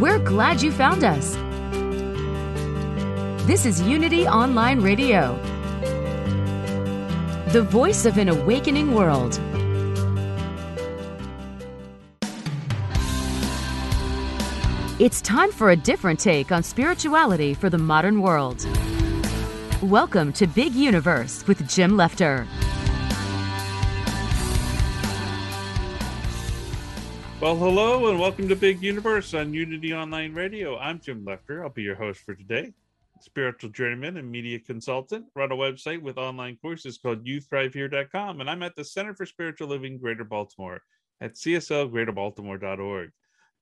We're glad you found us. This is Unity Online Radio, the voice of an awakening world. It's time for a different take on spirituality for the modern world. Welcome to Big Universe with Jim Lefter. Well, hello and welcome to Big Universe on Unity Online Radio. I'm Jim Lefter. I'll be your host for today. Spiritual journeyman and media consultant. Run a website with online courses called YouThriveHere.com, and I'm at the Center for Spiritual Living Greater Baltimore at cslgreaterbaltimore.org.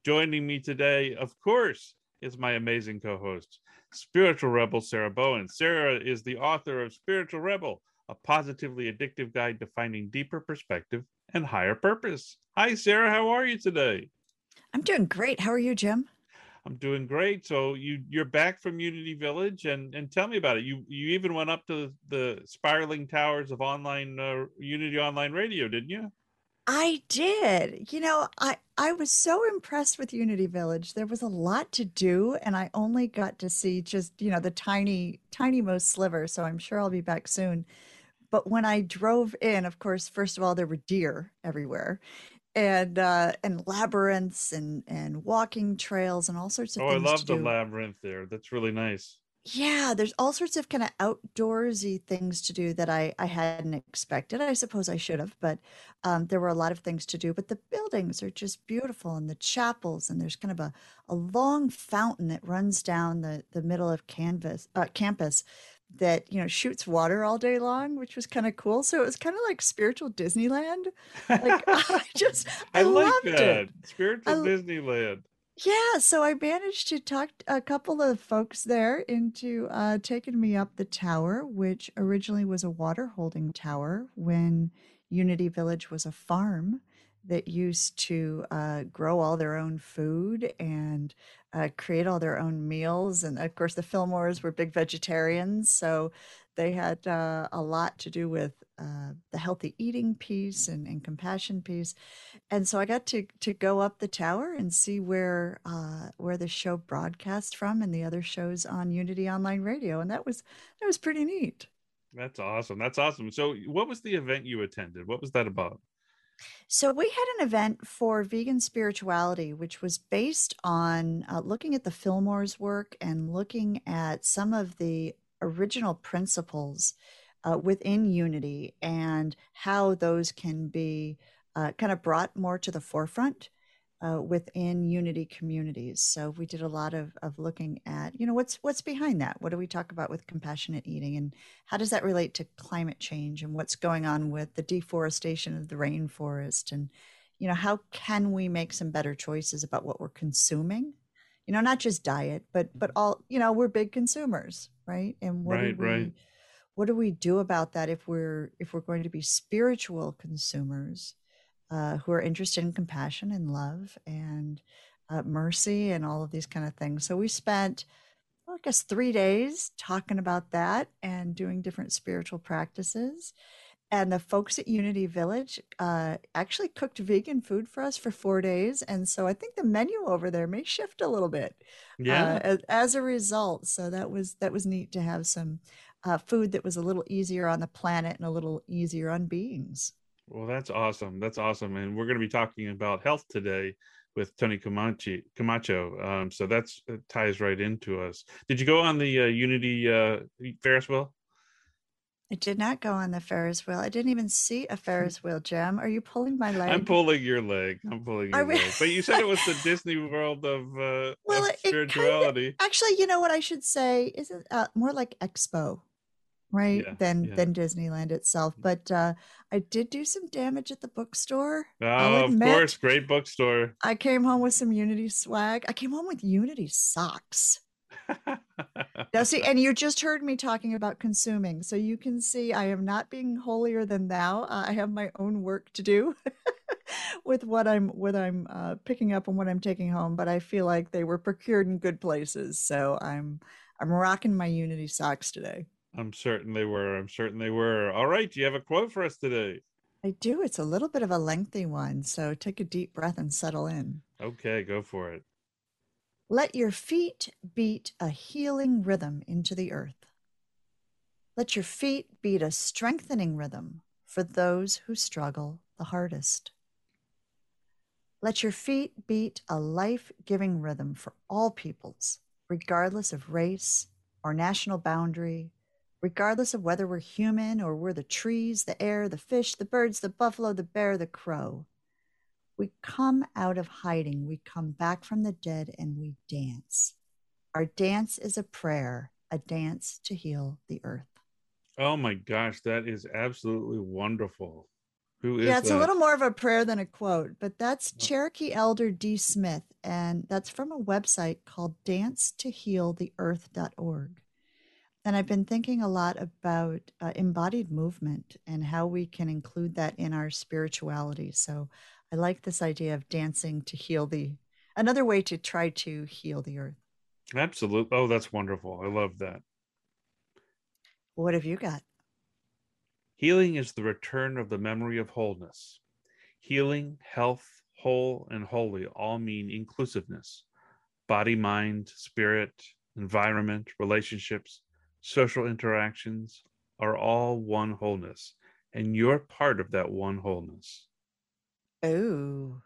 Joining me today, of course, is my amazing co-host, spiritual rebel Sarah Bowen. Sarah is the author of Spiritual Rebel, a positively addictive guide to finding deeper perspective and higher purpose. Hi, Sarah. How are you today? I'm doing great. How are you, Jim? I'm doing great. So you you're back from Unity Village, and and tell me about it. You you even went up to the spiraling towers of online uh, Unity Online Radio, didn't you? I did. You know, I I was so impressed with Unity Village. There was a lot to do, and I only got to see just you know the tiny tiny most sliver. So I'm sure I'll be back soon. But when I drove in, of course, first of all, there were deer everywhere, and uh, and labyrinths and and walking trails and all sorts of. Oh, I love the labyrinth there. That's really nice. Yeah, there's all sorts of kind of outdoorsy things to do that I I hadn't expected. I suppose I should have, but um, there were a lot of things to do. But the buildings are just beautiful, and the chapels, and there's kind of a a long fountain that runs down the the middle of canvas uh, campus that you know shoots water all day long, which was kind of cool. So it was kind of like spiritual Disneyland. Like I just I, I like loved that it. spiritual I- Disneyland. Yeah, so I managed to talk a couple of folks there into uh, taking me up the tower, which originally was a water holding tower when Unity Village was a farm that used to uh, grow all their own food and uh, create all their own meals. And of course, the Fillmores were big vegetarians, so they had uh, a lot to do with uh, the healthy eating piece and, and compassion piece and so I got to to go up the tower and see where uh, where the show broadcast from and the other shows on Unity Online Radio, and that was that was pretty neat. That's awesome. That's awesome. So, what was the event you attended? What was that about? So we had an event for vegan spirituality, which was based on uh, looking at the Fillmore's work and looking at some of the original principles uh, within Unity and how those can be uh, kind of brought more to the forefront uh, within Unity communities. So we did a lot of of looking at, you know, what's what's behind that. What do we talk about with compassionate eating, and how does that relate to climate change, and what's going on with the deforestation of the rainforest, and you know, how can we make some better choices about what we're consuming? You know, not just diet, but but all. You know, we're big consumers, right? And what Right, do we right. what do we do about that if we're if we're going to be spiritual consumers uh, who are interested in compassion and love and uh, mercy and all of these kind of things so we spent well, i guess three days talking about that and doing different spiritual practices and the folks at Unity Village uh, actually cooked vegan food for us for four days, and so I think the menu over there may shift a little bit. Yeah. Uh, as, as, a result, so that was that was neat to have some uh, food that was a little easier on the planet and a little easier on beings. Well, that's awesome. That's awesome, and we're going to be talking about health today with Tony Camacho. Camacho. Um, so that's ties right into us. Did you go on the uh, Unity uh, Ferris wheel? I did not go on the Ferris wheel. I didn't even see a Ferris wheel, Jim. Are you pulling my leg? I'm pulling your leg. I'm pulling your leg. But you said it was the Disney World of, uh, well, of spirituality. Kind of, actually, you know what I should say? Is it uh, more like Expo, right? Yeah, than yeah. than Disneyland itself. But uh, I did do some damage at the bookstore. Oh, of course, great bookstore. I came home with some Unity swag. I came home with Unity socks now see and you just heard me talking about consuming so you can see i am not being holier than thou uh, i have my own work to do with what i'm what i'm uh, picking up and what i'm taking home but i feel like they were procured in good places so i'm i'm rocking my unity socks today i'm certain they were i'm certain they were all right do you have a quote for us today i do it's a little bit of a lengthy one so take a deep breath and settle in okay go for it let your feet beat a healing rhythm into the earth. Let your feet beat a strengthening rhythm for those who struggle the hardest. Let your feet beat a life giving rhythm for all peoples, regardless of race or national boundary, regardless of whether we're human or we're the trees, the air, the fish, the birds, the buffalo, the bear, the crow. We come out of hiding, we come back from the dead, and we dance. Our dance is a prayer, a dance to heal the earth. Oh my gosh, that is absolutely wonderful. Who is Yeah, it's that? a little more of a prayer than a quote, but that's oh. Cherokee Elder D. Smith, and that's from a website called dancetohealtheearth.org. And I've been thinking a lot about uh, embodied movement and how we can include that in our spirituality. So I like this idea of dancing to heal the another way to try to heal the earth. Absolutely. Oh, that's wonderful. I love that. What have you got? Healing is the return of the memory of wholeness. Healing, health, whole, and holy all mean inclusiveness. Body, mind, spirit, environment, relationships, social interactions are all one wholeness, and you're part of that one wholeness. Oh.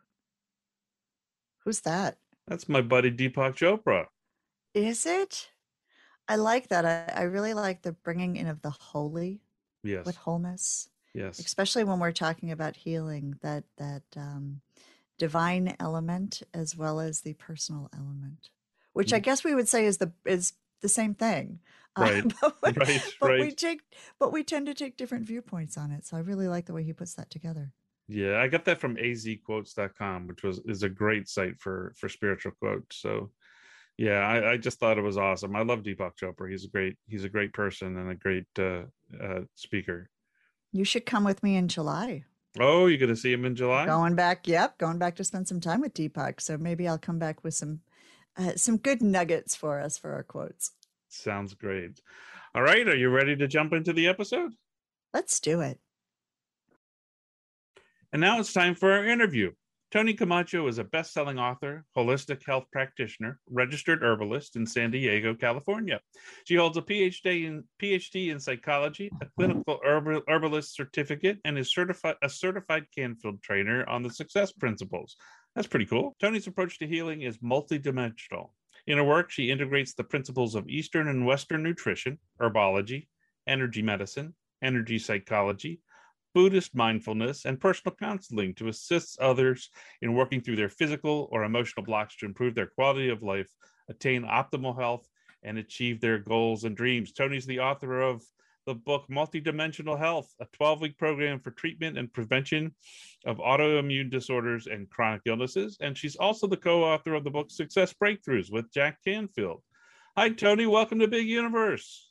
Who's that? That's my buddy Deepak Chopra. Is it? I like that. I, I really like the bringing in of the holy yes. with wholeness. Yes. Especially when we're talking about healing, that that um, divine element as well as the personal element, which I mm. guess we would say is the is the same thing. Uh, right. Uh, but, right. But right. we take but we tend to take different viewpoints on it. So I really like the way he puts that together. Yeah, I got that from azquotes.com, which was is a great site for for spiritual quotes. So yeah, I, I just thought it was awesome. I love Deepak Chopra. He's a great he's a great person and a great uh, uh, speaker. You should come with me in July. Oh, you're gonna see him in July? Going back, yep, going back to spend some time with Deepak. So maybe I'll come back with some uh, some good nuggets for us for our quotes. Sounds great. All right, are you ready to jump into the episode? Let's do it. And now it's time for our interview. Tony Camacho is a best selling author, holistic health practitioner, registered herbalist in San Diego, California. She holds a PhD in, PhD in psychology, a clinical herbal, herbalist certificate, and is certified, a certified Canfield trainer on the success principles. That's pretty cool. Tony's approach to healing is multidimensional. In her work, she integrates the principles of Eastern and Western nutrition, herbology, energy medicine, energy psychology, Buddhist mindfulness, and personal counseling to assist others in working through their physical or emotional blocks to improve their quality of life, attain optimal health, and achieve their goals and dreams. Tony's the author of the book Multidimensional Health, a 12 week program for treatment and prevention of autoimmune disorders and chronic illnesses. And she's also the co author of the book Success Breakthroughs with Jack Canfield. Hi, Tony. Welcome to Big Universe.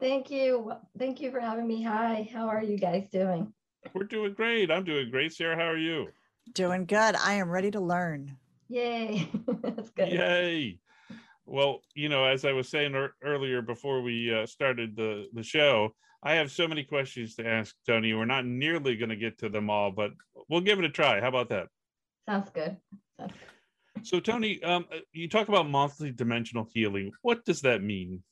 Thank you. Thank you for having me. Hi. How are you guys doing? We're doing great. I'm doing great. Sarah, how are you? Doing good. I am ready to learn. Yay. That's good. Yay. Well, you know, as I was saying er- earlier before we uh, started the, the show, I have so many questions to ask Tony. We're not nearly going to get to them all, but we'll give it a try. How about that? Sounds good. Sounds good. So, Tony, um, you talk about multi-dimensional healing. What does that mean?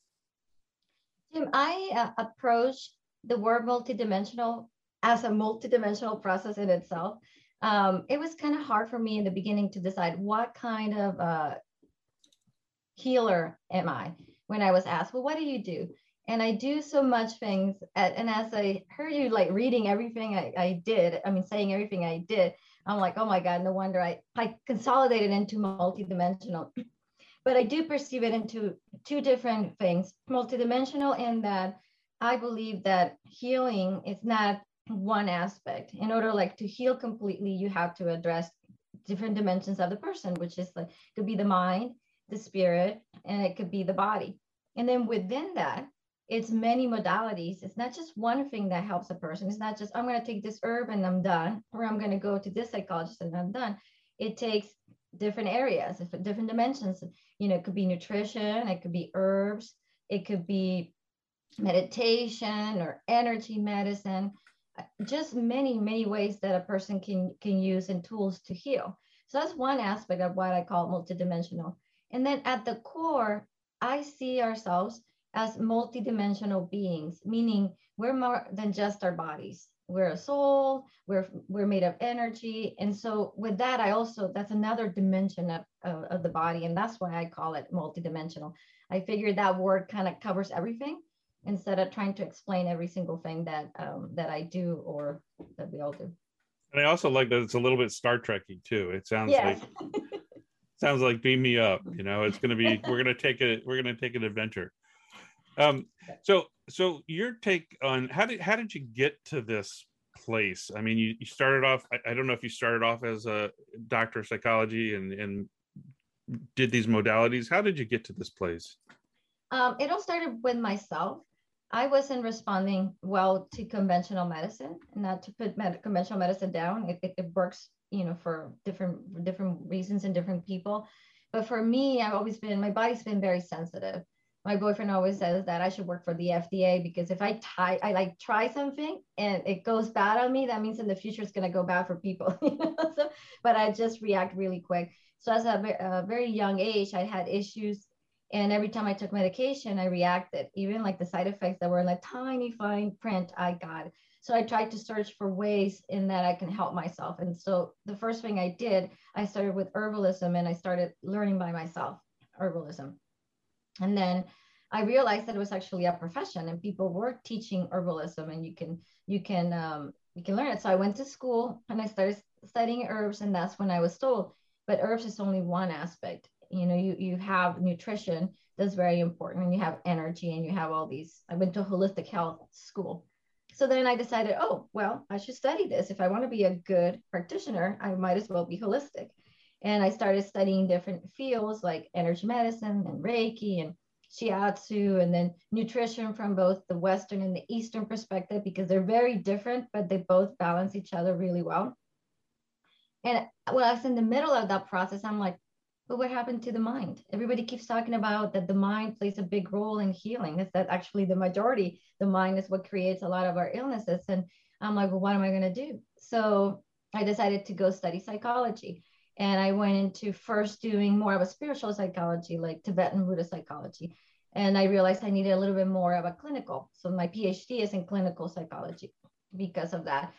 Jim, I uh, approach the word multidimensional as a multidimensional process in itself. Um, it was kind of hard for me in the beginning to decide what kind of uh, healer am I when I was asked, well, what do you do? And I do so much things. At, and as I heard you like reading everything I, I did, I mean, saying everything I did, I'm like, oh my God, no wonder I, I consolidated into multidimensional. but I do perceive it into two different things multidimensional in that I believe that healing is not one aspect. In order like to heal completely, you have to address different dimensions of the person, which is like could be the mind, the spirit, and it could be the body. And then within that, it's many modalities. It's not just one thing that helps a person. It's not just I'm going to take this herb and I'm done, or I'm going to go to this psychologist and I'm done. It takes different areas, different dimensions. You know, it could be nutrition, it could be herbs, it could be meditation or energy medicine just many many ways that a person can can use and tools to heal so that's one aspect of what i call multidimensional and then at the core i see ourselves as multidimensional beings meaning we're more than just our bodies we're a soul we're we're made of energy and so with that i also that's another dimension of, of, of the body and that's why i call it multidimensional i figured that word kind of covers everything instead of trying to explain every single thing that um, that I do or that we all do. And I also like that it's a little bit Star Trekky too. It sounds like sounds like beam me up. You know, it's going to be we're going to take a we're going to take an adventure. Um, so so your take on how did how did you get to this place? I mean, you, you started off. I, I don't know if you started off as a doctor of psychology and and did these modalities. How did you get to this place? Um, it all started with myself. I wasn't responding well to conventional medicine. Not to put med- conventional medicine down, it, it, it, works, you know, for different different reasons and different people. But for me, I've always been my body's been very sensitive. My boyfriend always says that I should work for the FDA because if I tie, I like try something and it goes bad on me, that means in the future it's going to go bad for people. You know? so, but I just react really quick. So as a, a very young age, I had issues and every time I took medication, I reacted, even like the side effects that were in a tiny fine print I got. So I tried to search for ways in that I can help myself. And so the first thing I did, I started with herbalism and I started learning by myself herbalism. And then I realized that it was actually a profession and people were teaching herbalism and you can, you can, um, you can learn it. So I went to school and I started studying herbs and that's when I was told, but herbs is only one aspect you know you you have nutrition that's very important and you have energy and you have all these i went to holistic health school. So then i decided oh well i should study this. If i want to be a good practitioner i might as well be holistic. And i started studying different fields like energy medicine and reiki and shiatsu and then nutrition from both the western and the eastern perspective because they're very different but they both balance each other really well. And when i was in the middle of that process i'm like but what happened to the mind? Everybody keeps talking about that the mind plays a big role in healing. Is that actually the majority? The mind is what creates a lot of our illnesses. And I'm like, well, what am I going to do? So I decided to go study psychology. And I went into first doing more of a spiritual psychology, like Tibetan Buddhist psychology. And I realized I needed a little bit more of a clinical. So my PhD is in clinical psychology because of that.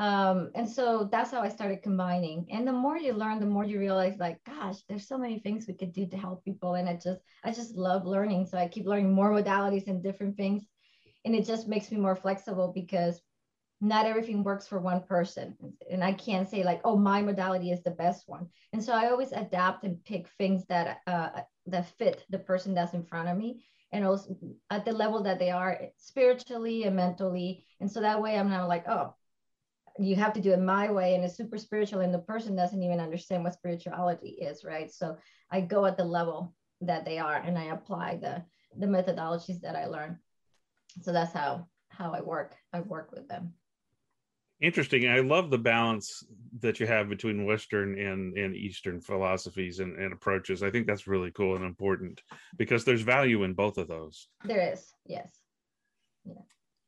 Um, and so that's how I started combining. And the more you learn, the more you realize, like, gosh, there's so many things we could do to help people. And I just, I just love learning. So I keep learning more modalities and different things. And it just makes me more flexible because not everything works for one person. And I can't say like, oh, my modality is the best one. And so I always adapt and pick things that uh, that fit the person that's in front of me and also at the level that they are spiritually and mentally. And so that way I'm not like, oh, you have to do it my way and it's super spiritual and the person doesn't even understand what spirituality is right? So i go at the level that they are and i apply the the methodologies that i learn. So that's how how i work. I work with them. Interesting. I love the balance that you have between western and and eastern philosophies and, and approaches. I think that's really cool and important because there's value in both of those. There is. Yes. Yeah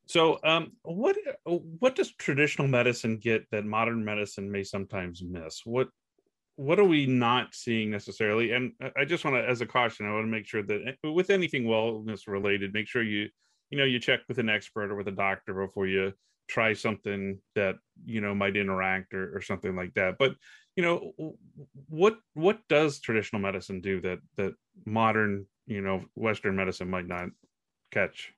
So, um, what what does traditional medicine get that modern medicine may sometimes miss? What what are we not seeing necessarily? And I just want to, as a caution, I want to make sure that eh, with anything wellness related, make sure you you know you check with an expert or with a doctor before you try something that you know might interact or, or something like that. But you know what what does traditional medicine do that that modern you know Western medicine might not catch?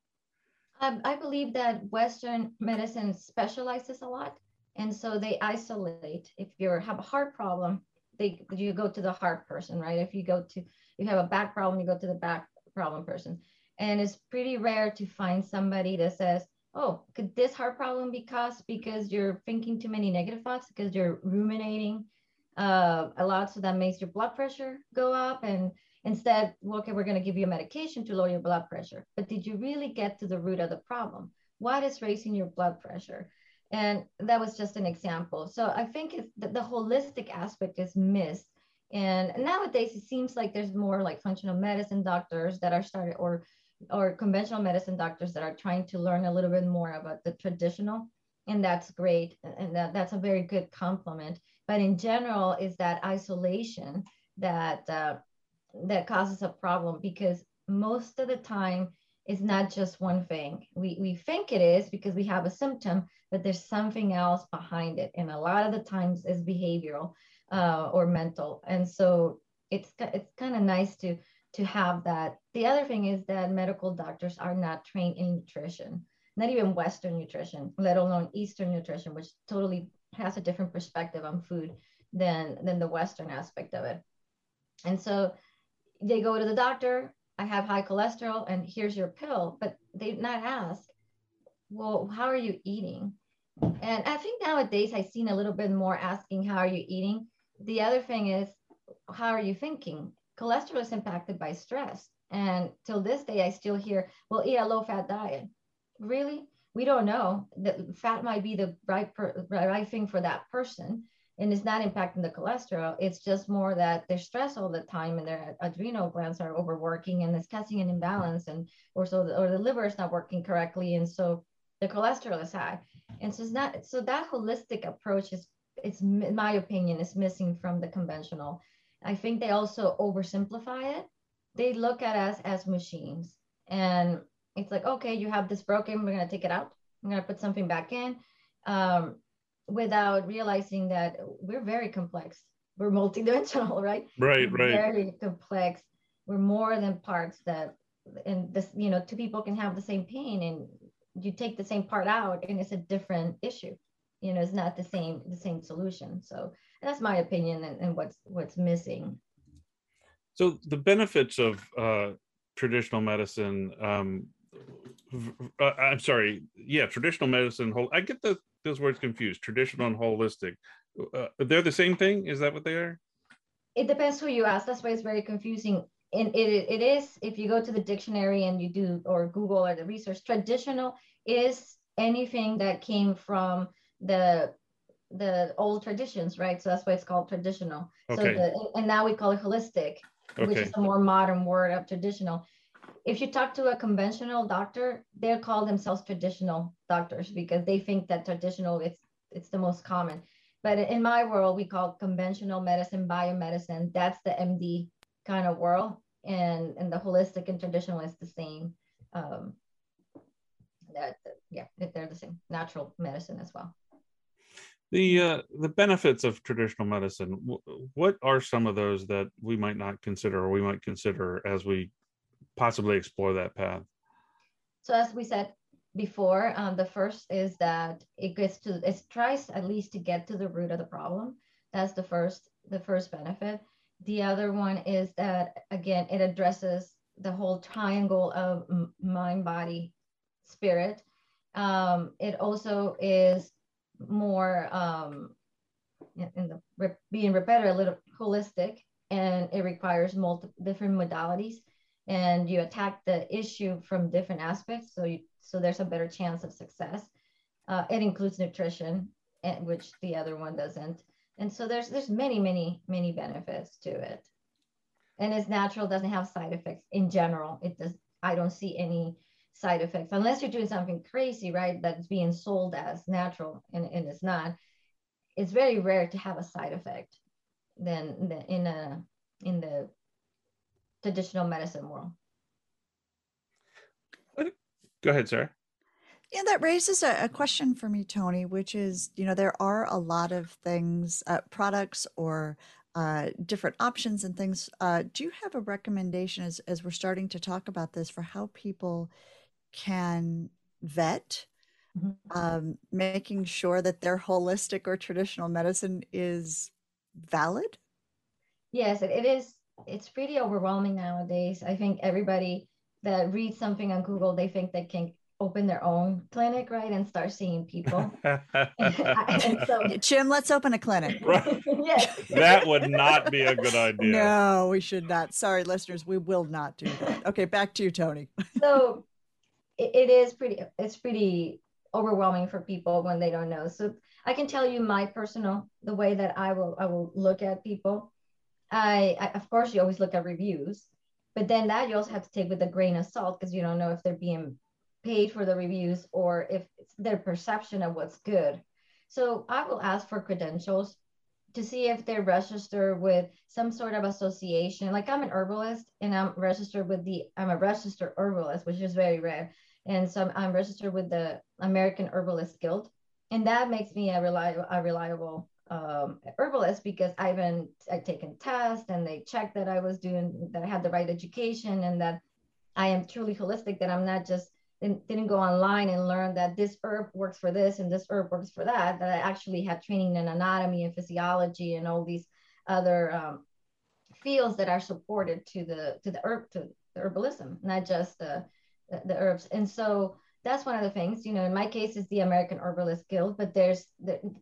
Um, I believe that Western medicine specializes a lot. And so they isolate. If you have a heart problem, they you go to the heart person, right? If you go to you have a back problem, you go to the back problem person. And it's pretty rare to find somebody that says, "Oh, could this heart problem be caused because you're thinking too many negative thoughts, because you're ruminating uh, a lot, so that makes your blood pressure go up and Instead, okay, we're going to give you a medication to lower your blood pressure. But did you really get to the root of the problem? What is raising your blood pressure? And that was just an example. So I think the, the holistic aspect is missed. And nowadays, it seems like there's more like functional medicine doctors that are started or or conventional medicine doctors that are trying to learn a little bit more about the traditional and that's great and that, that's a very good compliment but in general is that isolation that uh, that causes a problem because most of the time it's not just one thing. We, we think it is because we have a symptom, but there's something else behind it. And a lot of the times is behavioral uh, or mental. And so it's, it's kind of nice to, to have that. The other thing is that medical doctors are not trained in nutrition, not even Western nutrition, let alone Eastern nutrition, which totally has a different perspective on food than, than the Western aspect of it. And so they go to the doctor i have high cholesterol and here's your pill but they not ask well how are you eating? And i think nowadays i've seen a little bit more asking how are you eating? The other thing is how are you thinking? Cholesterol is impacted by stress and till this day i still hear well eat a low fat diet. Really? We don't know. That fat might be the right, per, right thing for that person and it's not impacting the cholesterol. It's just more that they're stressed all the time and their adrenal glands are overworking and it's causing an imbalance and or so the, or the liver is not working correctly and so the cholesterol is high. And so it's not so that holistic approach is it's in my opinion is missing from the conventional. I think they also oversimplify it. They look at us as machines and it's like okay, you have this broken, we're gonna take it out. I'm gonna put something back in. Um, without realizing that we're very complex. We're multidimensional, right? Right, we're right. Very complex. We're more than parts that, and this, you know, two people can have the same pain, and you take the same part out, and it's a different issue. You know, it's not the same the same solution. So that's my opinion, and, and what's what's missing. So the benefits of uh, traditional medicine. Um, uh, I'm sorry. Yeah, traditional medicine. I get the those words confused. Traditional and holistic. Uh, they're the same thing. Is that what they are? It depends who you ask. That's why it's very confusing. And it, it is if you go to the dictionary and you do or Google or the research. Traditional is anything that came from the the old traditions, right? So that's why it's called traditional. Okay. So the, and now we call it holistic, okay. which is a more modern word of traditional if you talk to a conventional doctor, they'll call themselves traditional doctors because they think that traditional it's it's the most common. But in my world, we call conventional medicine biomedicine. That's the MD kind of world, and and the holistic and traditional is the same. Um, that yeah, they're the same. Natural medicine as well. The uh, the benefits of traditional medicine. What are some of those that we might not consider, or we might consider as we possibly explore that path? So as we said before, um, the first is that it gets to it tries at least to get to the root of the problem. That's the first the first benefit. The other one is that again it addresses the whole triangle of mind, body, spirit. Um, it also is more um, in the being repetitive, a little holistic, and it requires multiple different modalities and you attack the issue from different aspects so you so there's a better chance of success. Uh, it includes nutrition and which the other one doesn't. And so there's there's many many many benefits to it. And it's natural doesn't have side effects in general. It does i don't see any side effects. Unless you're doing something crazy right that's being sold as natural and, and it's not it's very rare to have a side effect than, than in a in the traditional medicine world go ahead sarah yeah, that raises a, a, question for me, Tony, which is, you know, there are a lot of things, uh, products or uh, different options and things. Uh, do you have a recommendation as, as we're starting to talk about this for how people can vet, mm-hmm. um, making sure that their holistic or traditional medicine is valid? Yes, it is. It's pretty overwhelming nowadays. I think everybody that reads something on Google, they think they can open their own clinic, right, and start seeing people. and so, Jim, let's open a clinic. Right. yes. That would not be a good idea. No, we should not. Sorry, listeners, we will not do that. Okay, back to you, Tony. so it, it is pretty. It's pretty overwhelming for people when they don't know. So I can tell you my personal the way that I will I will look at people. I, I of course you always look at reviews, but then that you also have to take with a grain of salt because you don't know if they're being paid for the reviews or if it's their perception of what's good. So I will ask for credentials to see if they're registered with some sort of association. Like I'm an herbalist and I'm registered with the, I'm a registered herbalist, which is very rare. And so I'm, I'm registered with the American Herbalist Guild. And that makes me a reliable, a reliable um, herbalist because I've been I've taken tests and they checked that I was doing, that I had the right education and that I am truly holistic, that I'm not just didn't, go online and learn that this herb works for this and this herb works for that, that I actually had training in anatomy and physiology and all these other um, fields that are supported to the to the herb to the herbalism, not just the, the herbs. And so that's one of the things. You know, in my case, it's the American Herbalist Guild, but there's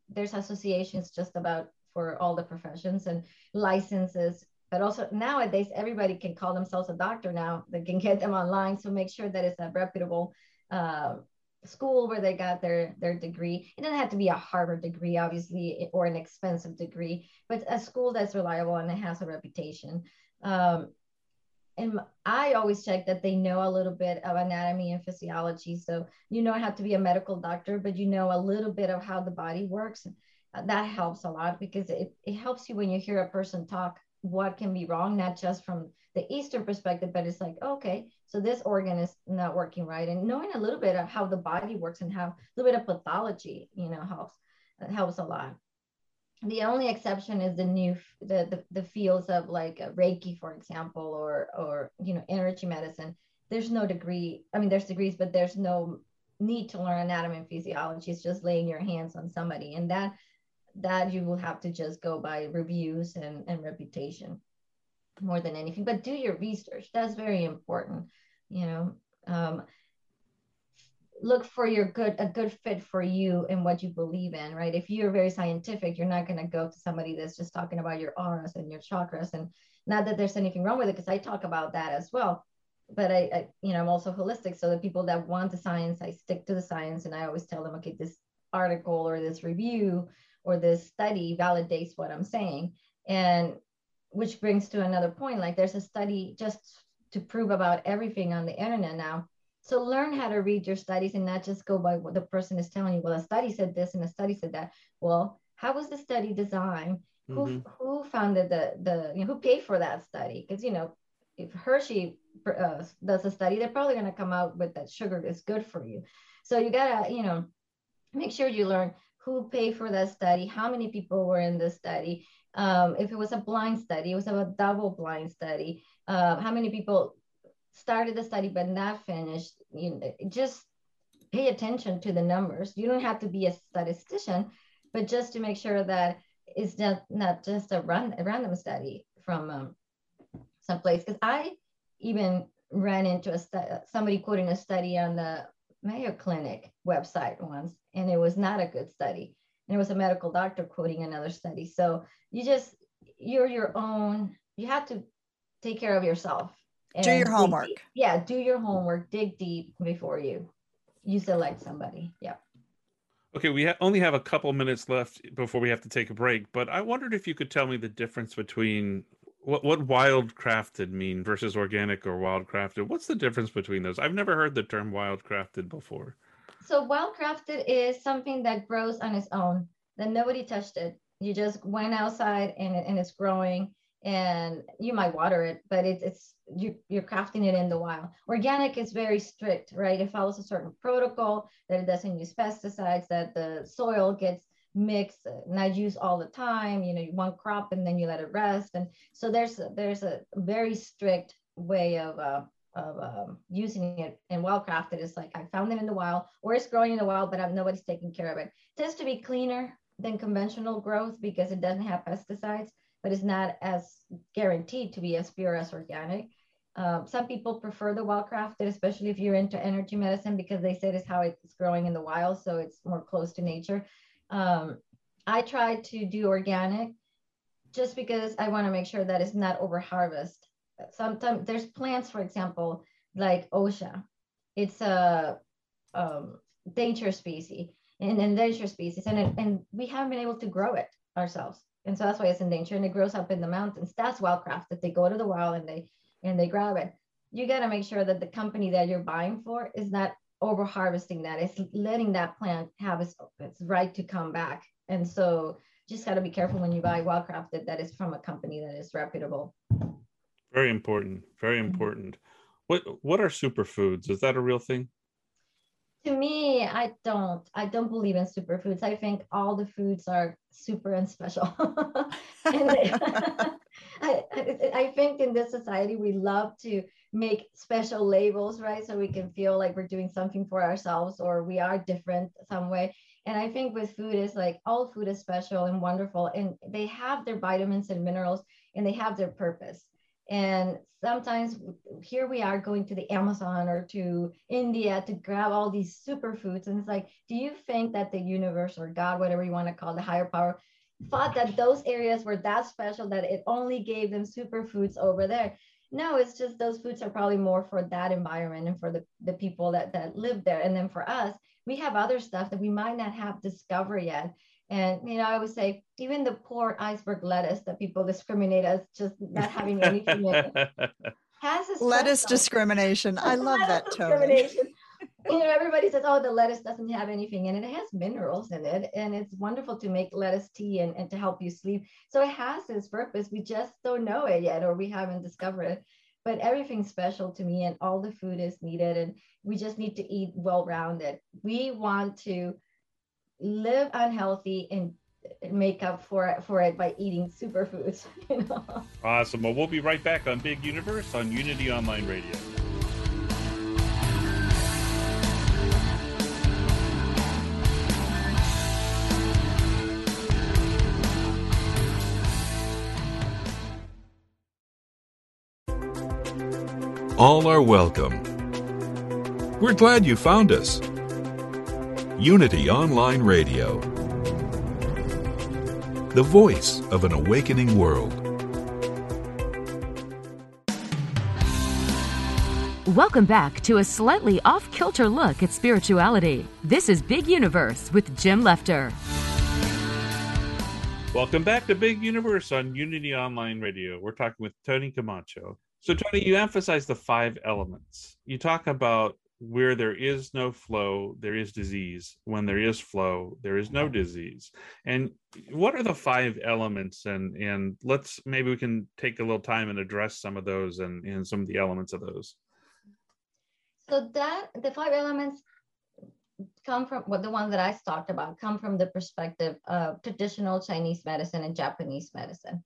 there's associations just about for all the professions and licenses but also nowadays everybody can call themselves a doctor now they can get them online so make sure that it's a reputable uh, school where they got their their degree it doesn't have to be a harvard degree obviously or an expensive degree but a school that's reliable and it has a reputation um, and I always check that they know a little bit of anatomy and physiology. So you don't have to be a medical doctor, but you know a little bit of how the body works. That helps a lot because it, it helps you when you hear a person talk what can be wrong, not just from the Eastern perspective, but it's like, okay, so this organ is not working right. And knowing a little bit of how the body works and how a little bit of pathology, you know, helps helps a lot. The only exception is the new the the, the fields of like Reiki, for example, or or you know, energy medicine. There's no degree. I mean, there's degrees, but there's no need to learn anatomy and physiology. It's just laying your hands on somebody, and that that you will have to just go by reviews and, and reputation more than anything but do your research that's very important you know um, look for your good a good fit for you and what you believe in right? If you're very scientific you're not going to go to somebody that's just talking about your auras and your chakras. And not that there's anything wrong with it because i talk about that as well. But I, I, you know i'm also holistic. So the people that want the science i stick to the science. And i always tell them okay this article or this review or this study validates what I'm saying. And which brings to another point like there's a study just to prove about everything on the internet now. So learn how to read your studies and not just go by what the person is telling you. Well, a study said this and a study said that. Well, how was the study designed? Mm-hmm. Who who founded the the you know, who paid for that study? Because you know if Hershey uh, does a study, they're probably going to come out with that sugar is good for you. So you gotta you know make sure you learn who paid for that study, how many people were in the study. Um, if it was a blind study, it was a double blind study. Uh, how many people started the study but not finished? You know, just pay attention to the numbers. You don't have to be a statistician, but just to make sure that it's not, not just a, run, a random study from um, someplace. Because I even ran into a stu- somebody quoting a study on the Mayo Clinic website once, and it was not a good study. And it was a medical doctor quoting another study. So you just, you're your own, you have to take care of yourself. Do your homework. Deep. Yeah, do your homework, dig deep before you you select somebody. Yeah. Okay, we ha- only have a couple minutes left before we have to take a break, but I wondered if you could tell me the difference between what what wild crafted mean versus organic or wild crafted? What's the difference between those? I've never heard the term wild crafted before. So wild crafted is something that grows on its own, that nobody touched it. You just went outside and, and it's growing and you might water it, but it's it's you, you're crafting it in the wild. Organic is very strict, right? It follows a certain protocol that it doesn't use pesticides, that the soil gets mixed, not used all the time. You know, you one crop and then you let it rest, and so there's there's a very strict way of uh, of um, using it. And wild crafted is like I found it in the wild, or it's growing in the wild, but nobody's taking care of it. it tends to be cleaner than conventional growth because it doesn't have pesticides but it's not as guaranteed to be as pure as organic. Um, some people prefer the wild crafted, especially if you're into energy medicine, because they say it's how it's growing in the wild, so it's more close to nature. Um, I try to do organic just because I want to make sure that it's not over harvest. Sometimes there's plants, for example, like Osha. It's a um, dangerous species, an endangered species, and, and we haven't been able to grow it ourselves and so that's why it's in danger. And it grows up in the mountains. That's wildcraft that they go to the wild and they and they grab it. You got to make sure that the company that you're buying for is not over harvesting that. It's letting that plant have its, its right to come back. And so just got to be careful when you buy wildcrafted that is from a company that is reputable. Very important. Very important. What what are superfoods? Is that a real thing to me, I don't. I don't believe in superfoods. I think all the foods are super and special. and they, I, I think in this society, we love to make special labels, right? So we can feel like we're doing something for ourselves or we are different some way. And I think with food is like all food is special and wonderful, and they have their vitamins and minerals and they have their purpose. And sometimes here we are going to the Amazon or to India to grab all these superfoods. And it's like, do you think that the universe or God, whatever you want to call the higher power, thought that those areas were that special that it only gave them superfoods over there? No, it's just those foods are probably more for that environment and for the, the people that, that live there. And then for us, we have other stuff that we might not have discovered yet. And you know, I would say even the poor iceberg lettuce that people discriminate as just not having anything in it has a lettuce discrimination. I love that Tony. you know, everybody says, oh, the lettuce doesn't have anything in it. It has minerals in it, and it's wonderful to make lettuce tea and, and to help you sleep. So it has its purpose. We just don't know it yet, or we haven't discovered it. But everything's special to me, and all the food is needed, and we just need to eat well rounded. We want to live unhealthy and make up for it for it by eating superfoods. You know? Awesome. Well, we'll be right back on Big Universe on Unity Online Radio. All are welcome. We're glad you found us. Unity Online Radio, the voice of an awakening world. Welcome back to a slightly off kilter look at spirituality. This is Big Universe with Jim Lefter. Welcome back to Big Universe on Unity Online Radio. We're talking with Tony Camacho. So, Tony, you emphasize the five elements. You talk about where there is no flow, there is disease. When there is flow, there is no disease. And what are the five elements? And and let's maybe we can take a little time and address some of those and, and some of the elements of those. So that the five elements come from what well, the ones that I talked about come from the perspective of traditional Chinese medicine and Japanese medicine.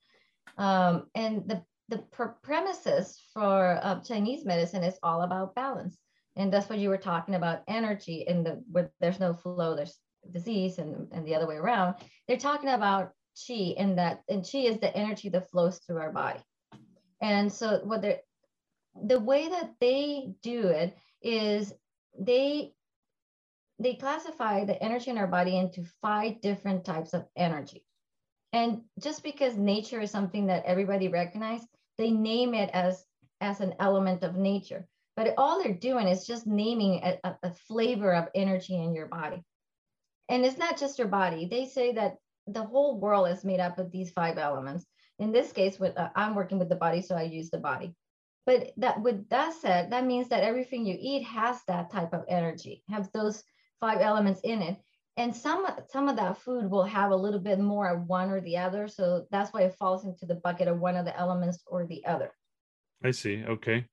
Um, and the the premises for uh, Chinese medicine is all about balance and that's what you were talking about energy in the where there's no flow there's disease and, and the other way around. They're talking about chi and that and chi is the energy that flows through our body. And so what they're the way that they do it is they they classify the energy in our body into five different types of energy. And just because nature is something that everybody recognizes they name it as as an element of nature but all they're doing is just naming a, a, flavor of energy in your body. And it's not just your body. They say that the whole world is made up of these five elements. In this case, with uh, I'm working with the body, so I use the body. But that with that said, that means that everything you eat has that type of energy, have those five elements in it. And some some of that food will have a little bit more of one or the other. So that's why it falls into the bucket of one of the elements or the other. I see. Okay.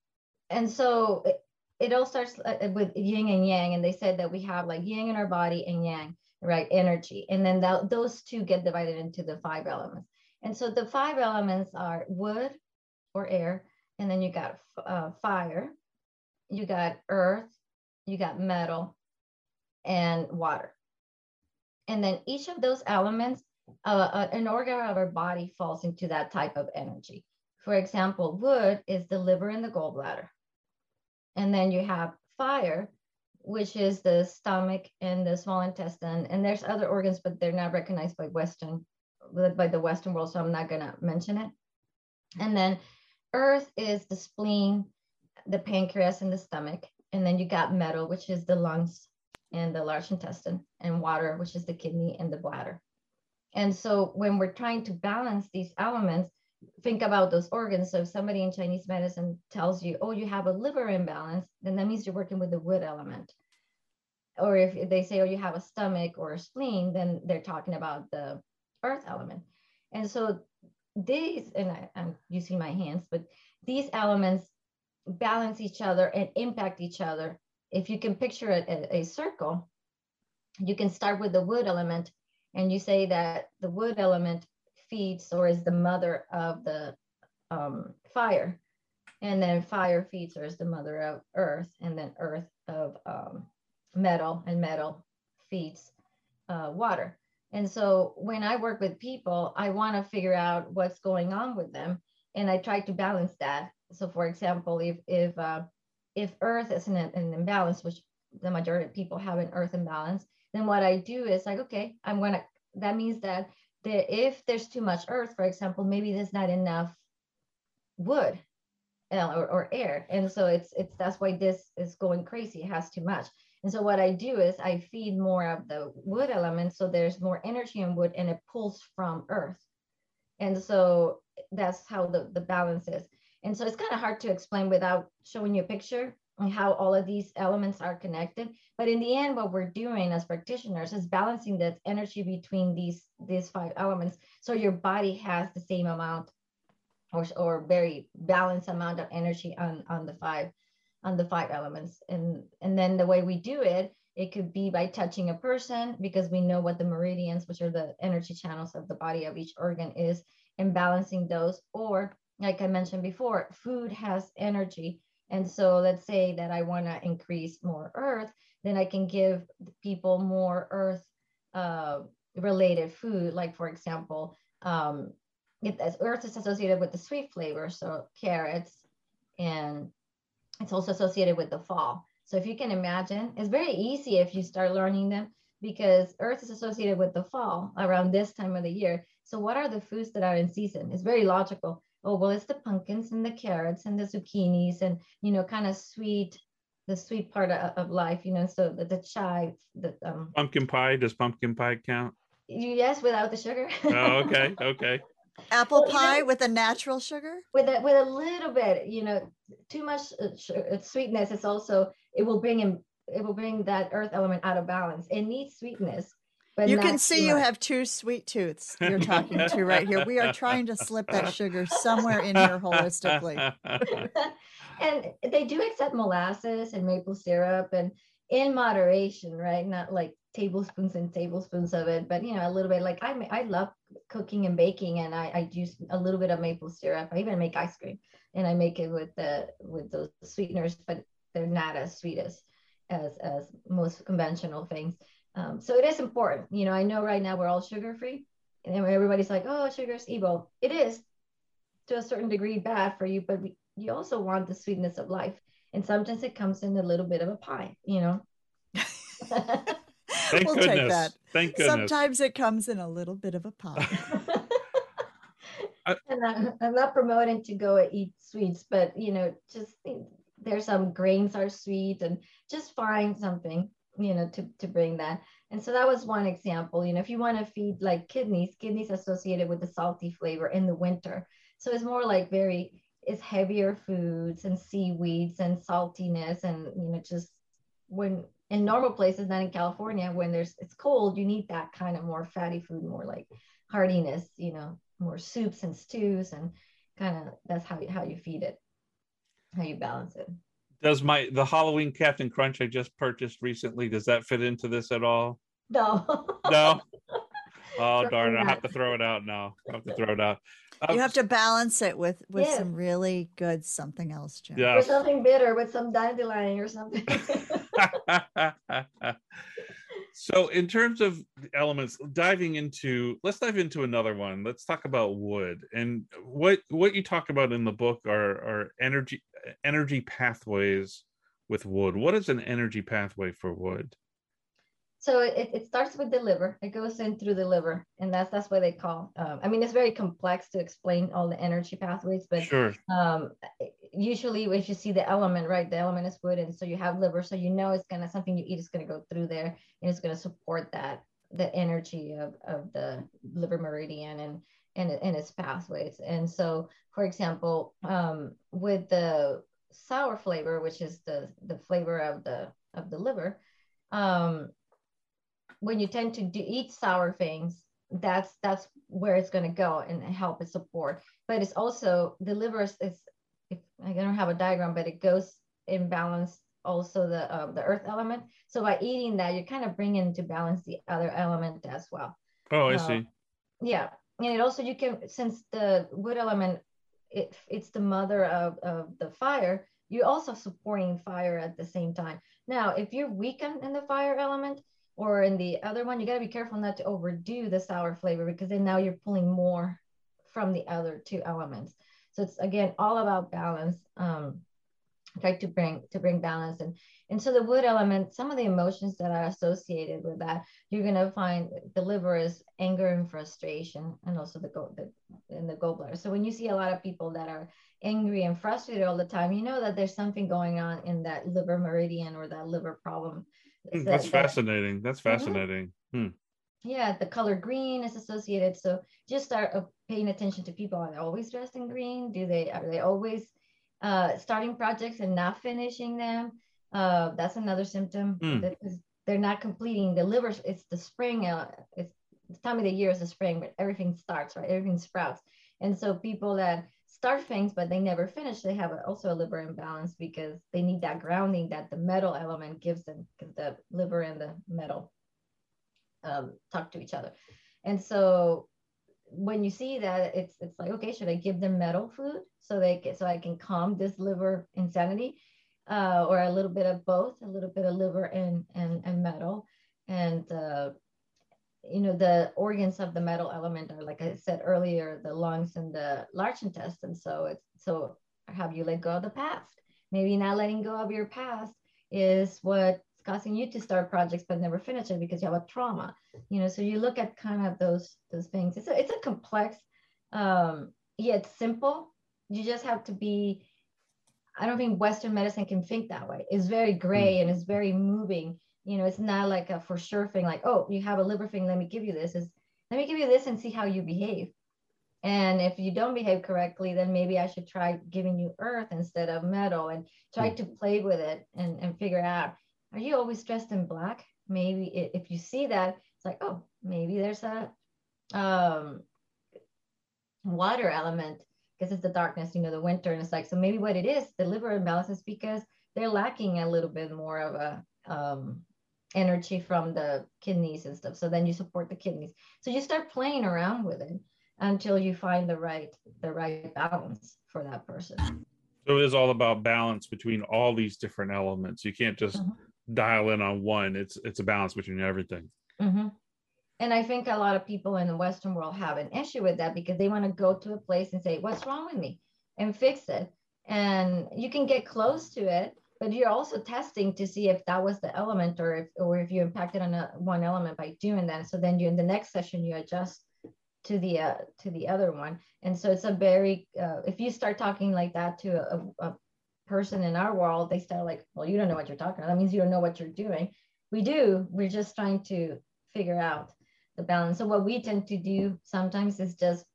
And so it, it all starts uh, with yin and yang. And they said that we have like yin in our body and yang, right? Energy. And then that, those two get divided into the five elements. And so the five elements are wood or air, and then you got uh, fire, you got earth, you got metal, and water. And then each of those elements, uh, uh, an organ of our body falls into that type of energy. For example, wood is the liver and the gallbladder. And then you have fire, which is the stomach and the small intestine. And there's other organs, but they're not recognized by Western, by the Western world. So I'm not gonna mention it. And then earth is the spleen, the pancreas, and the stomach. And then you got metal, which is the lungs and the large intestine, and water, which is the kidney and the bladder. And so when we're trying to balance these elements, think about those organs. So if somebody in Chinese medicine tells you, oh, you have a liver imbalance, then that means you're working with the wood element. Or if they say, oh, you have a stomach or a spleen, then they're talking about the earth element. And so these, and I, I'm using my hands, but these elements balance each other and impact each other. If you can picture a, a, a circle, you can start with the wood element and you say that the wood element feeds or is the mother of the um, fire. And then fire feeds or is the mother of earth, and then earth of um, metal, and metal feeds uh, water. And so when I work with people, I want to figure out what's going on with them, and I try to balance that. So, for example, if if uh, if Earth is in an imbalance, which the majority of people have an Earth imbalance, then what I do is like, okay, I'm gonna. That means that there, if there's too much earth, for example, maybe there's not enough wood or, or air. And so it's, it's, that's why this is going crazy. It has too much. And so what I do is I feed more of the wood element. So there's more energy in wood and it pulls from earth. And so that's how the, the balance is. And so it's kind of hard to explain without showing you a picture and uh-huh. how all of these elements are connected. But in the end, what we're doing as practitioners is balancing that energy between these these five elements, so your body has the same amount, or or very balanced amount of energy on on the five on the five elements. And and then the way we do it, it could be by touching a person because we know what the meridians, which are the energy channels of the body of each organ, is, and balancing those. Or like I mentioned before, food has energy and so let's say that I want to increase more earth, then I can give people more earth uh, related food. Like for example, um, it, earth is associated with the sweet flavor, so carrots, and it's also associated with the fall. So if you can imagine, it's very easy if you start learning them because earth is associated with the fall around this time of the year. So what are the foods that are in season? It's very logical oh well it's the pumpkins and the carrots and the zucchinis and you know kind of sweet the sweet part of, of life you know so the, the chive the um pumpkin pie does pumpkin pie count? Yes without the sugar. Oh okay okay. Apple pie you know, with a natural sugar? With a with a little bit you know too much uh, uh, sweetness it's also it will bring in it will bring that earth element out of balance. It needs sweetness but you can see you have two sweet tooths you're talking to right here. We are trying to slip that sugar somewhere in here holistically. and they do accept molasses and maple syrup and in moderation, right? Not like tablespoons and tablespoons of it, but you know, a little bit like I I love cooking and baking and I, I use a little bit of maple syrup. I even make ice cream and I make it with the with those sweeteners, but they're not as sweet as as as most conventional things. Um, so it is important. You know, I know right now we're all sugar free, and everybody's like, "Oh, sugar's evil." It is to a certain degree bad for you, but we, you also want the sweetness of life, and sometimes it comes in a little bit of a pie. You know. Thank we'll goodness. take that. Thank goodness. Sometimes it comes in a little bit of a pie. and I'm, I'm not promoting to go eat sweets, but you know, just there's some grains are sweet, and just find something you know to, to bring that. And so that was one example you know if you want to feed like kidneys kidneys associated with the salty flavor in the winter. So it's more like very it's heavier foods and seaweeds and saltiness and you know just when in normal places not in california when there's it's cold you need that kind of more fatty food more like heartiness you know more soups and stews and kind of that's how you how you feed it how you balance it does my the halloween captain crunch i just purchased recently does that fit into this at all? No. No? Oh darn it i have to throw it out now. I have to throw it out. You um, have to balance it with with Yeah. some really good something else, Jim. Yeah. with something bitter with some dandelion or something. So in terms of elements diving into let's dive into another one. Let's talk about wood. And what what you talk about in the book are are energy energy pathways with wood. What is an energy pathway for wood? So it, it starts with the liver. It goes in through the liver and that's that's what they call um, i mean it's very complex to explain all the energy pathways but sure. um, usually if you see the element right? The element is wood and so you have liver so you know it's gonna something you eat is gonna go through there and it's gonna support that the energy of, of the liver meridian and and, and its pathways. And so for example um, with the sour flavor which is the the flavor of the of the liver um, when you tend to do, eat sour things that's that's where it's going to go and help it support. But it's also the liver is, is if, i don't have a diagram but it goes in balance also the uh, the earth element. So by eating that you're kind of bringing into balance the other element as well. Oh i Uh, see. yeah and it also you can since the wood element it, it's the mother of, of the fire you're also supporting fire at the same time. Now if you're weakened in the fire element or in the other one you got to be careful not to overdo the sour flavor because then now you're pulling more from the other two elements. So it's again all about balance um try to bring to bring balance. And and so the wood element some of the emotions that are associated with that you're going to find the liver is anger and frustration and also the go the in the gallbladder so when you see a lot of people that are angry and frustrated all the time you know that there's something going on in that liver meridian or that liver problem. Hmm, that- that's that- fascinating. That's Mhm. fascinating. Hmm. yeah the color green is associated. So just start uh, paying attention to people. Are they always dressed in green? Do they are they always uh, starting projects and not finishing them uh, that's another symptom Mm. because they're not completing the liver it's the spring uh, it's the time of the year is the spring but everything starts right everything sprouts and so people that start things but they never finish they have also a liver imbalance because they need that grounding that the metal element gives them because the liver and the metal um, talk to each other. And so when you see that, it's it's like, okay, should I give them metal food so they get so I can calm this liver insanity, uh, or a little bit of both, a little bit of liver and and and metal, and uh, you know the organs of the metal element are like I said earlier, the lungs and the large intestine. So it's so have you let go of the past? Maybe not letting go of your past is what's causing you to start projects but never finish it because you have a trauma you know so you look at kind of those those things. It's a, it's a complex um yet simple. You just have to be i don't think western medicine can think that way. It's very gray and it's very moving. You know it's not like a for sure thing like oh you have a liver thing let me give you this is let me give you this and see how you behave. And if you don't behave correctly then maybe i should try giving you earth instead of metal and try to play with it and, and figure out are you always dressed in black? Maybe if you see that it's like oh maybe there's a um water element because it's the darkness you know the winter and it's like so maybe what it is the liver imbalance is because they're lacking a little bit more of a um energy from the kidneys and stuff. So then you support the kidneys. So you start playing around with it until you find the right the right balance for that person. So it is all about balance between all these different elements. You can't just Mhm. Dial in on one it's it's a balance between everything hmm And I think a lot of people in the Western world have an issue with that because they want to go to a place and say, What's wrong with me? and fix it. And you can get close to it, but you're also testing to see if that was the element or if or if you impacted on a, one element by doing that. So then you in the next session you adjust to the uh, to the other one. And so it's a very uh, if you start talking like that to a, a person in our world, they start like, well, you don't know what you're talking about. That means you don't know what you're doing. we do. We're just trying to figure out the balance. So what we tend to do sometimes is just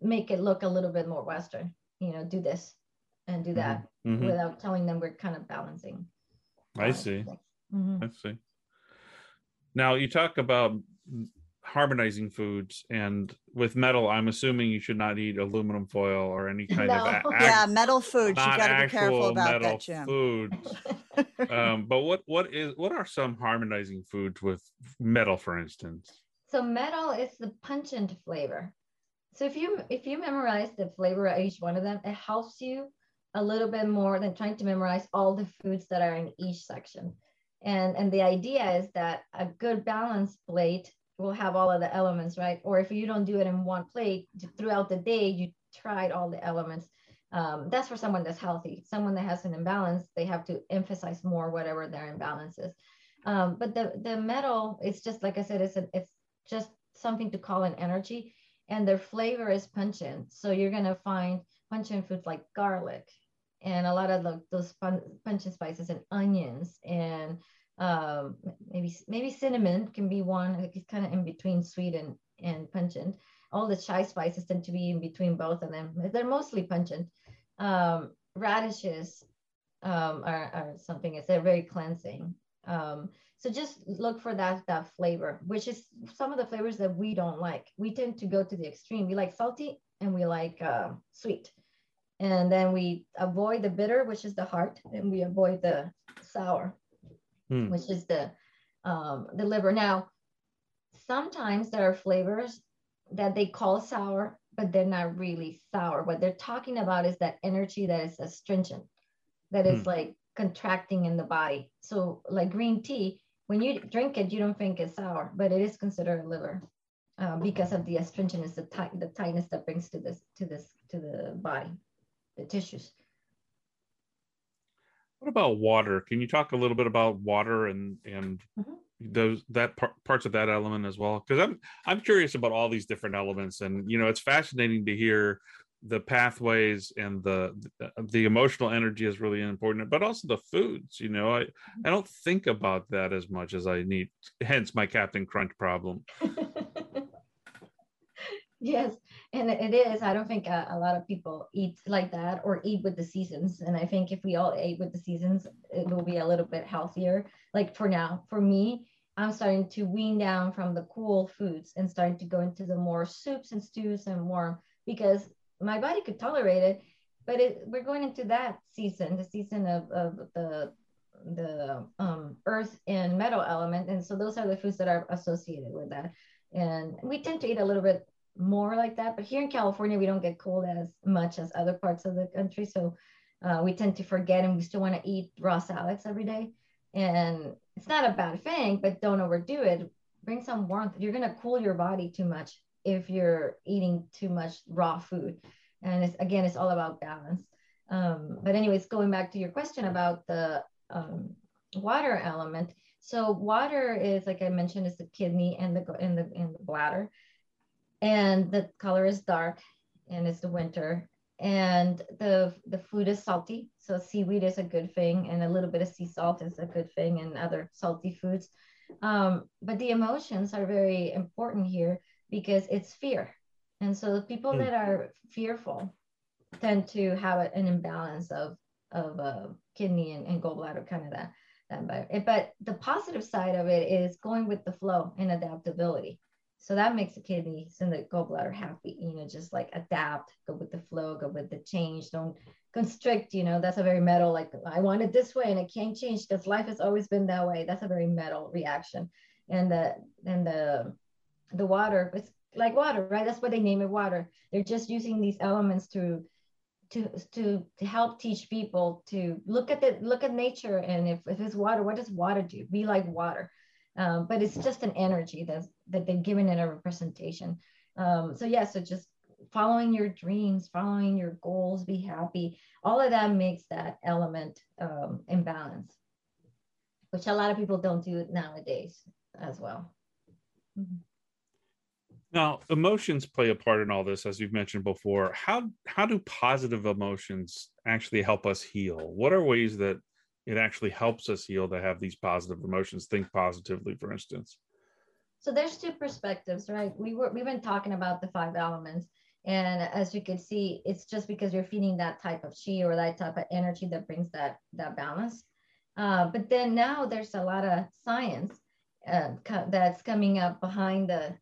make it look a little bit more Western. You know, do this and do that Mhm. without telling them we're kind of balancing. I see. Mhm. I see. Now you talk about harmonizing foods, and with metal, I'm assuming you should not eat aluminum foil or any kind of No. a- yeah, ac- metal foods. You not got to be careful actual about metal that, Jim. foods. um, but what what is what are some harmonizing foods with metal, for instance? So metal is the pungent flavor. So if you if you memorize the flavor of each one of them, it helps you a little bit more than trying to memorize all the foods that are in each section. And and the idea is that a good balanced plate will have all of the elements, right? Or if you don't do it in one plate throughout the day, you tried all the elements. Um, that's for someone that's healthy. Someone that has an imbalance, they have to emphasize more whatever their imbalance is. Um, but the the metal, it's just like I said, it's it's just something to call an energy, and their flavor is pungent. So you're gonna find pungent foods like garlic, and a lot of the, those pun- pungent spices and onions, and um, maybe maybe cinnamon can be one. It's kind of in between sweet and and pungent. All the chai spices tend to be in between both of them. They're mostly pungent. Um, radishes um, are, are something. It's they're very cleansing. Um, so just look for that that flavor, which is some of the flavors that we don't like. We tend to go to the extreme. We like salty and we like uh, sweet, and then we avoid the bitter, which is the heart, and we avoid the sour, Hmm. which is the um, the liver. Now, sometimes there are flavors that they call sour, but they're not really sour. What they're talking about is that energy that is astringent, that is Hmm. like contracting in the body. So, like green tea, when you drink it, you don't think it's sour, but it is considered a liver uh, because of the astringentness, the, tight, the tightness that brings to this to this to the body, the tissues. What about water? Can you talk a little bit about water and and Mhm. those that par- parts of that element as well? Because I'm I'm curious about all these different elements, and you know, it's fascinating to hear the pathways and the the emotional energy is really important, but also the foods. You know, I I don't think about that as much as I need. Hence my Captain Crunch problem. yes, and it is. I don't think a, a lot of people eat like that or eat with the seasons. And I think if we all ate with the seasons, it will be a little bit healthier. Like for now, for me, I'm starting to wean down from the cool foods and starting to go into the more soups and stews and more because my body could tolerate it. But it, we're going into that season, the season of, of the the um, earth and metal element, and so those are the foods that are associated with that. And we tend to eat a little bit more like that. But here in California, we don't get cold as much as other parts of the country. So uh, we tend to forget and we still want to eat raw salads every day. And it's not a bad thing, but don't overdo it. Bring some warmth. You're going to cool your body too much if you're eating too much raw food. And it's again, it's all about balance. Um, but anyways, going back to your question about the um, water element. So water is, like I mentioned, is the kidney and the and the and the bladder and the color is dark and it's the winter. And the the food is salty. So seaweed is a good thing and a little bit of sea salt is a good thing and other salty foods. Um, but the emotions are very important here because it's fear. And so the people Mm. that are fearful tend to have an imbalance of of uh, kidney and, and gallbladder kind of that that but, but the positive side of it is going with the flow and adaptability so that makes the kidneys and the gallbladder happy, you know, just like adapt, go with the flow, go with the change, don't constrict, you know, that's a very metal, like I want it this way and it can't change because life has always been that way. That's a very metal reaction. And the and the the water, it's like water, right? That's why they name it water. They're just using these elements to to to to help teach people to look at the look at nature and if, if it's water, what does water do? Be like water. Um, but it's just an energy that's, that they've given it a representation. Um, so yeah, so just following your dreams, following your goals, be happy. All of that makes that element um, which a lot of people don't do nowadays as well. Mhm. Now, emotions play a part in all this, as you've mentioned before. How how do positive emotions actually help us heal? What are ways that it actually helps us heal to have these positive emotions. Think positively for instance. So there's two perspectives right? We were we've been talking about the five elements and as you can see it's just because you're feeding that type of chi or that type of energy that brings that that balance. Uh, but then now there's a lot of science uh, co- that's coming up behind the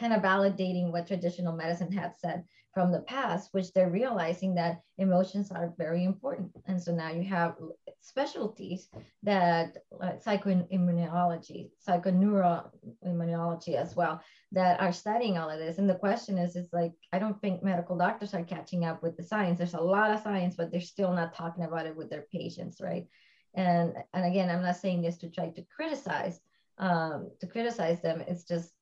kind of validating what traditional medicine had said from the past, which they're realizing that emotions are very important. And so now you have specialties that like psychoimmunology, psychoneuroimmunology as well, that are studying all of this. And the question is, is like, I don't think medical doctors are catching up with the science. There's a lot of science, but they're still not talking about it with their patients, right? And and again, I'm not saying this to try to criticize, um, to criticize them. It's just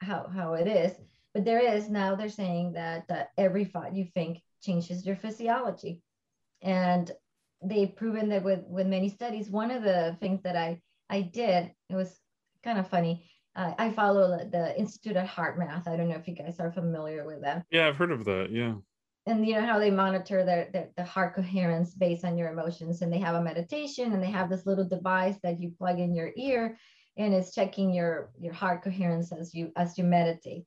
how how it is but there is now they're saying that, that every thought you think changes your physiology. And they've proven that with, with many studies. One of the things that I, I did, it was kind of funny. Uh, I follow the Institute of HeartMath. I don't know if you guys are familiar with them. Yeah, I've heard of that. Yeah. And you know how they monitor their, their, the heart coherence based on your emotions, and they have a meditation, and they have this little device that you plug in your ear, and it's checking your your heart coherence as you as you meditate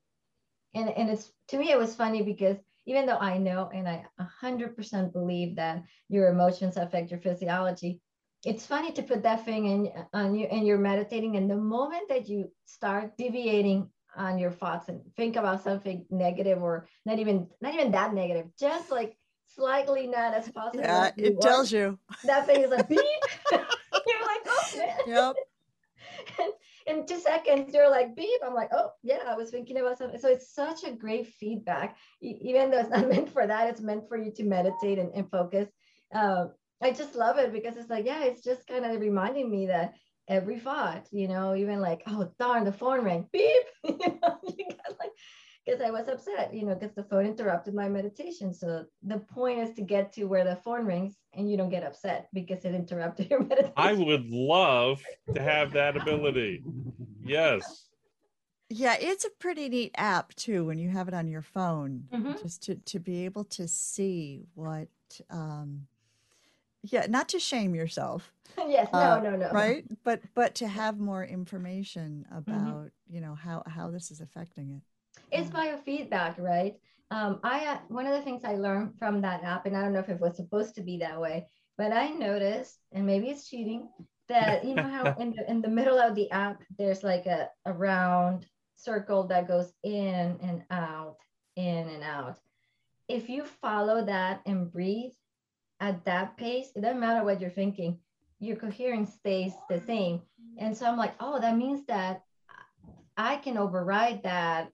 and and it's to me it was funny because even though I know and I 100% believe that your emotions affect your physiology, it's funny to put that thing in on you and you're meditating, and the moment that you start deviating on your thoughts and think about something negative or not even not even that negative, just like slightly not as positive. Yeah, it tells you that thing is a beep. you're like, oh man. Yep. and, in two seconds you're like beep. I'm like oh yeah i was thinking about something. So it's such a great feedback. Even though it's not meant for that it's meant for you to meditate and, and focus. Uh, i just love it because it's like yeah it's just kind of reminding me that every thought you know even like oh darn the phone rang. Beep. You know you got like because I was upset, you know, because the phone interrupted my meditation. So the point is to get to where the phone rings and you don't get upset because it interrupted your meditation. I would love to have that ability. Yes. Yeah, it's a pretty neat app too when you have it on your phone, Mm-hmm. just to to be able to see what. um yeah, not to shame yourself, yes, no, uh, no, no. right? But but to have more information about you know how how this is affecting it. It's biofeedback, right? Um, I uh, one of the things I learned from that app, and I don't know if it was supposed to be that way, but I noticed, and maybe it's cheating, that you know how in the in the middle of the app there's like a, a round circle that goes in and out, in and out. If you follow that and breathe at that pace, it doesn't matter what you're thinking, your coherence stays the same. And so I'm like, oh, that means that I can override that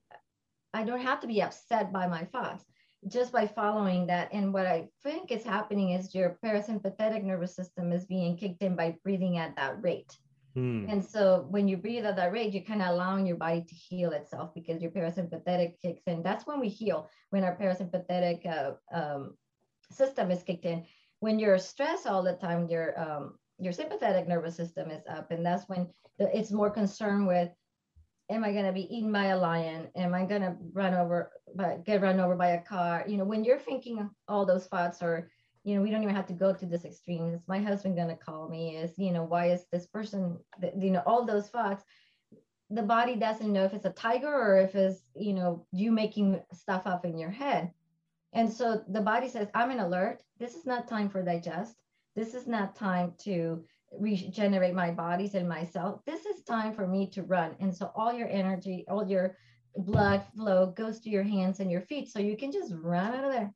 I don't have to be upset by my thoughts just by following that. And what I think is happening is your parasympathetic nervous system is being kicked in by breathing at that rate. Hmm. And so when you breathe at that rate, you're kind of allowing your body to heal itself because your parasympathetic kicks in. That's when we heal, when our parasympathetic uh, um, system is kicked in. When you're stressed all the time, your um, your sympathetic nervous system is up, and that's when the, it's more concerned with am I going to be eaten by a lion? Am I going to run over, by, get run over by a car? You know, when you're thinking all those thoughts, or you know, we don't even have to go to this extreme. Is my husband going to call me? Is you know, why is this person? You know, all those thoughts. The body doesn't know if it's a tiger or if it's you know you making stuff up in your head, and so the body says, "I'm in alert. This is not time for digest. This is not time to regenerate my bodies and myself. This is time for me to run. And so all your energy, all your blood flow goes to your hands and your feet. So you can just run out of there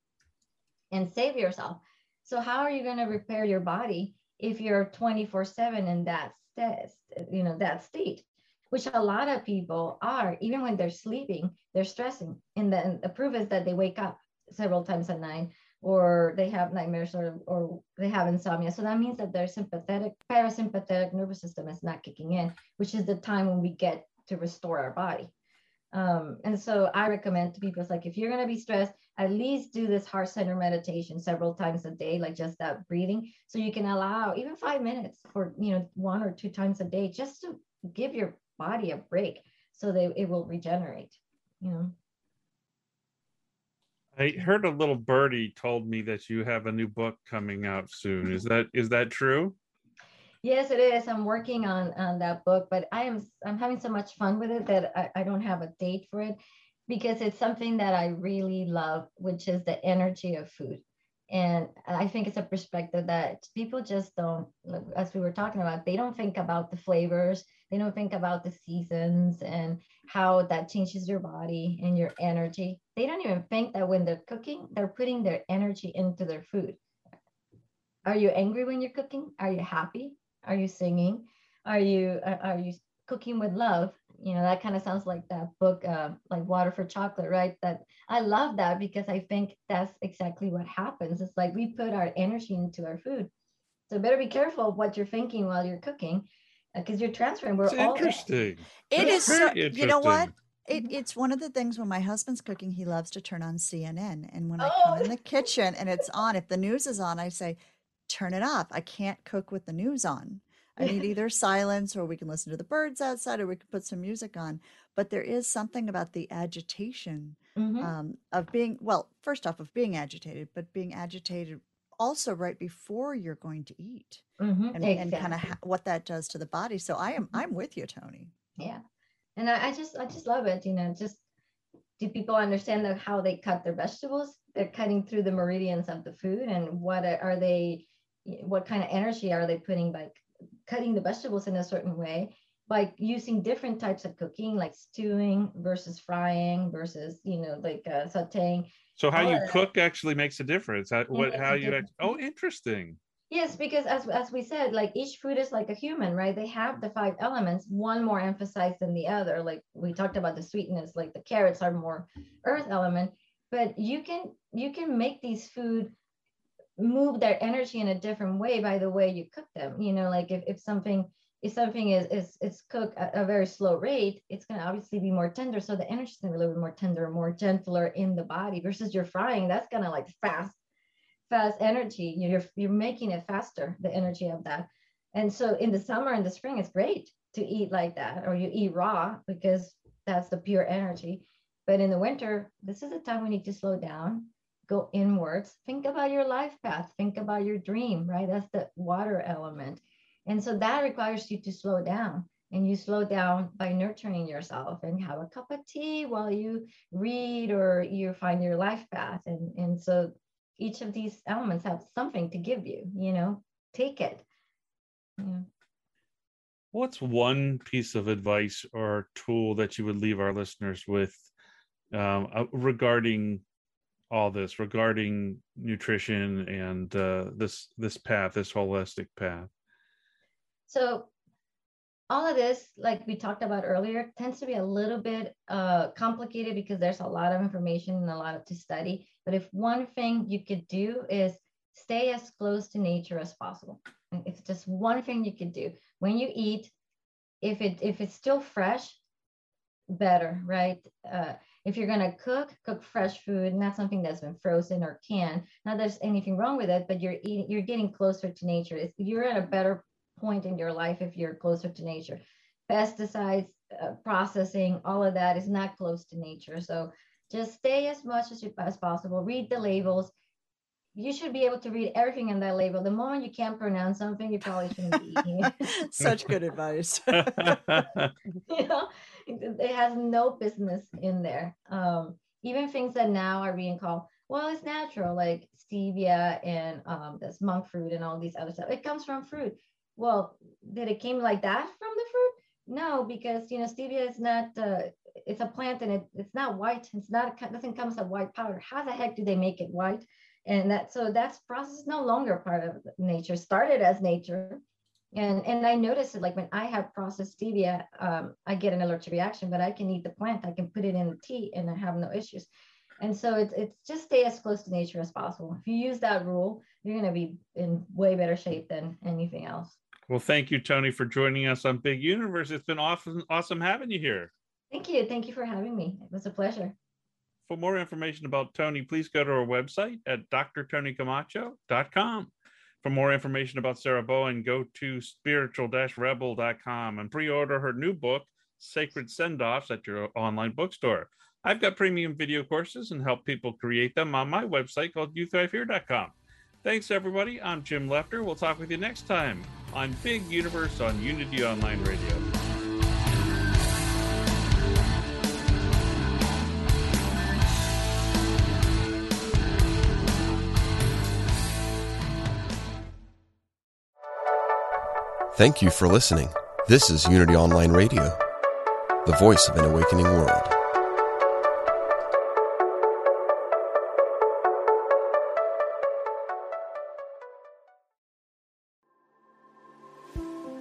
and save yourself. So how are you going to repair your body if you're 24 seven in that state, you know, that state, which a lot of people are, even when they're sleeping, they're stressing. And then the proof is that they wake up several times at night or they have nightmares or, or they have insomnia. So that means that their sympathetic, parasympathetic nervous system is not kicking in, which is the time when we get to restore our body. Um, and so I recommend to people, it's like if you're going to be stressed, at least do this heart center meditation several times a day, like just that breathing. So you can allow even five minutes for, you know, one or two times a day, just to give your body a break so that it will regenerate, you know. I heard a little birdie told me that you have a new book coming out soon. Is that is that true? Yes, it is. I'm working on on that book, but I am I'm having so much fun with it that I, I don't have a date for it because it's something that I really love, which is the energy of food. And I think it's a perspective that people just don't, as we were talking about, they don't think about the flavors, they don't think about the seasons and how that changes your body and your energy. They don't even think that when they're cooking, they're putting their energy into their food. Are you angry when you're cooking? Are you happy? Are you singing? Are you are you cooking with love? You know that kind of sounds like that book, uh, like Water for Chocolate, right? That I love that because I think that's exactly what happens. It's like we put our energy into our food. So better be careful what you're thinking while you're cooking, because uh, you're transferring. We're it's all interesting. It That's is. So, very you know what? It, it's one of the things when my husband's cooking, he loves to turn on CNN. And when I Oh. come in the kitchen and it's on, if the news is on, I say, turn it off. I can't cook with the news on. I need either silence or we can listen to the birds outside or we can put some music on. But there is something about the agitation Mhm. um, of being, well, first off, of being agitated, but being agitated also right before you're going to eat Mhm. and, and kind of ha- what that does to the body. So I am, I'm with you, Tony. yeah and I, I just i just love it you know just do people understand that how they cut their vegetables they're cutting through the meridians of the food and what are are they what kind of energy are they putting by cutting the vegetables in a certain way by using different types of cooking like stewing versus frying versus you know like uh, sauteing So how you cook actually makes a difference. How, what how you act, oh interesting. Yes, because as as we said, like each food is like a human, right? They have the five elements, one more emphasized than the other. Like we talked about the sweetness, like the carrots are more earth element, but you can you can make these food move their energy in a different way by the way you cook them. You know, like if, if something if something is is is cooked at a very slow rate, it's gonna obviously be more tender. So the energy is gonna be a little bit more tender, more gentler in the body versus your frying, that's gonna like fast fast energy. You're you're making it faster the energy of that. And so in the summer and the spring it's great to eat like that or you eat raw because that's the pure energy. But in the winter this is the time we need to slow down go inwards. Think about your life path. Think about your dream right? That's the water element and so that requires you to slow down and you slow down by nurturing yourself and have a cup of tea while you read or you find your life path and and so each of these elements have something to give you you know take it yeah. What's one piece of advice or tool that you would leave our listeners with um, uh, regarding all this, regarding nutrition and uh, this this path, this holistic path? So all of this like we talked about earlier tends to be a little bit uh, complicated because there's a lot of information and a lot to study. But if one thing you could do is stay as close to nature as possible. And just one thing you could do when you eat if it if it's still fresh better right? Uh, if you're to cook cook fresh food not something that's been frozen or canned. Not there's anything wrong with it but you're eating you're getting closer to nature. It's, you're at a better point in your life if you're closer to nature. Pesticides uh, processing all of that is not close to nature. So just stay as much as, you, as possible. Read the labels. You should be able to read everything in that label. The moment you can't pronounce something you probably shouldn't be eating it. Such good advice. you know it, it has no business in there. Um even things that now are being called well it's natural like stevia and um this monk fruit and all these other stuff. It comes from fruit well did it came like that from the fruit? No because you know stevia is not uh, it's a plant and it, it's not white. It's not it doesn't come as a white powder. How the heck do they make it white? And that so that's process is no longer part of nature started as nature. And and i noticed it like when i have processed stevia um, i get an allergic reaction but i can eat the plant. I can put it in the tea and i have no issues. And so it's, it's just stay as close to nature as possible. If you use that rule you're going to be in way better shape than anything else well, thank you, Tony, for joining us on Big Universe. It's been awesome, awesome having you here. thank you thank you for having me it was a pleasure For more information about Tony, please go to our website at drtonykamacho.com. For more information about Sarah Bowen, go to spiritual-rebel.com and pre-order her new book, Sacred Send-Offs, at your online bookstore. I've got premium video courses and help people create them on my website called youthrivehere.com. Thanks, everybody. I'm Jim Lefter. We'll talk with you next time on Big Universe on Unity Online Radio. Thank you for listening. This is Unity Online Radio, the voice of an awakening world.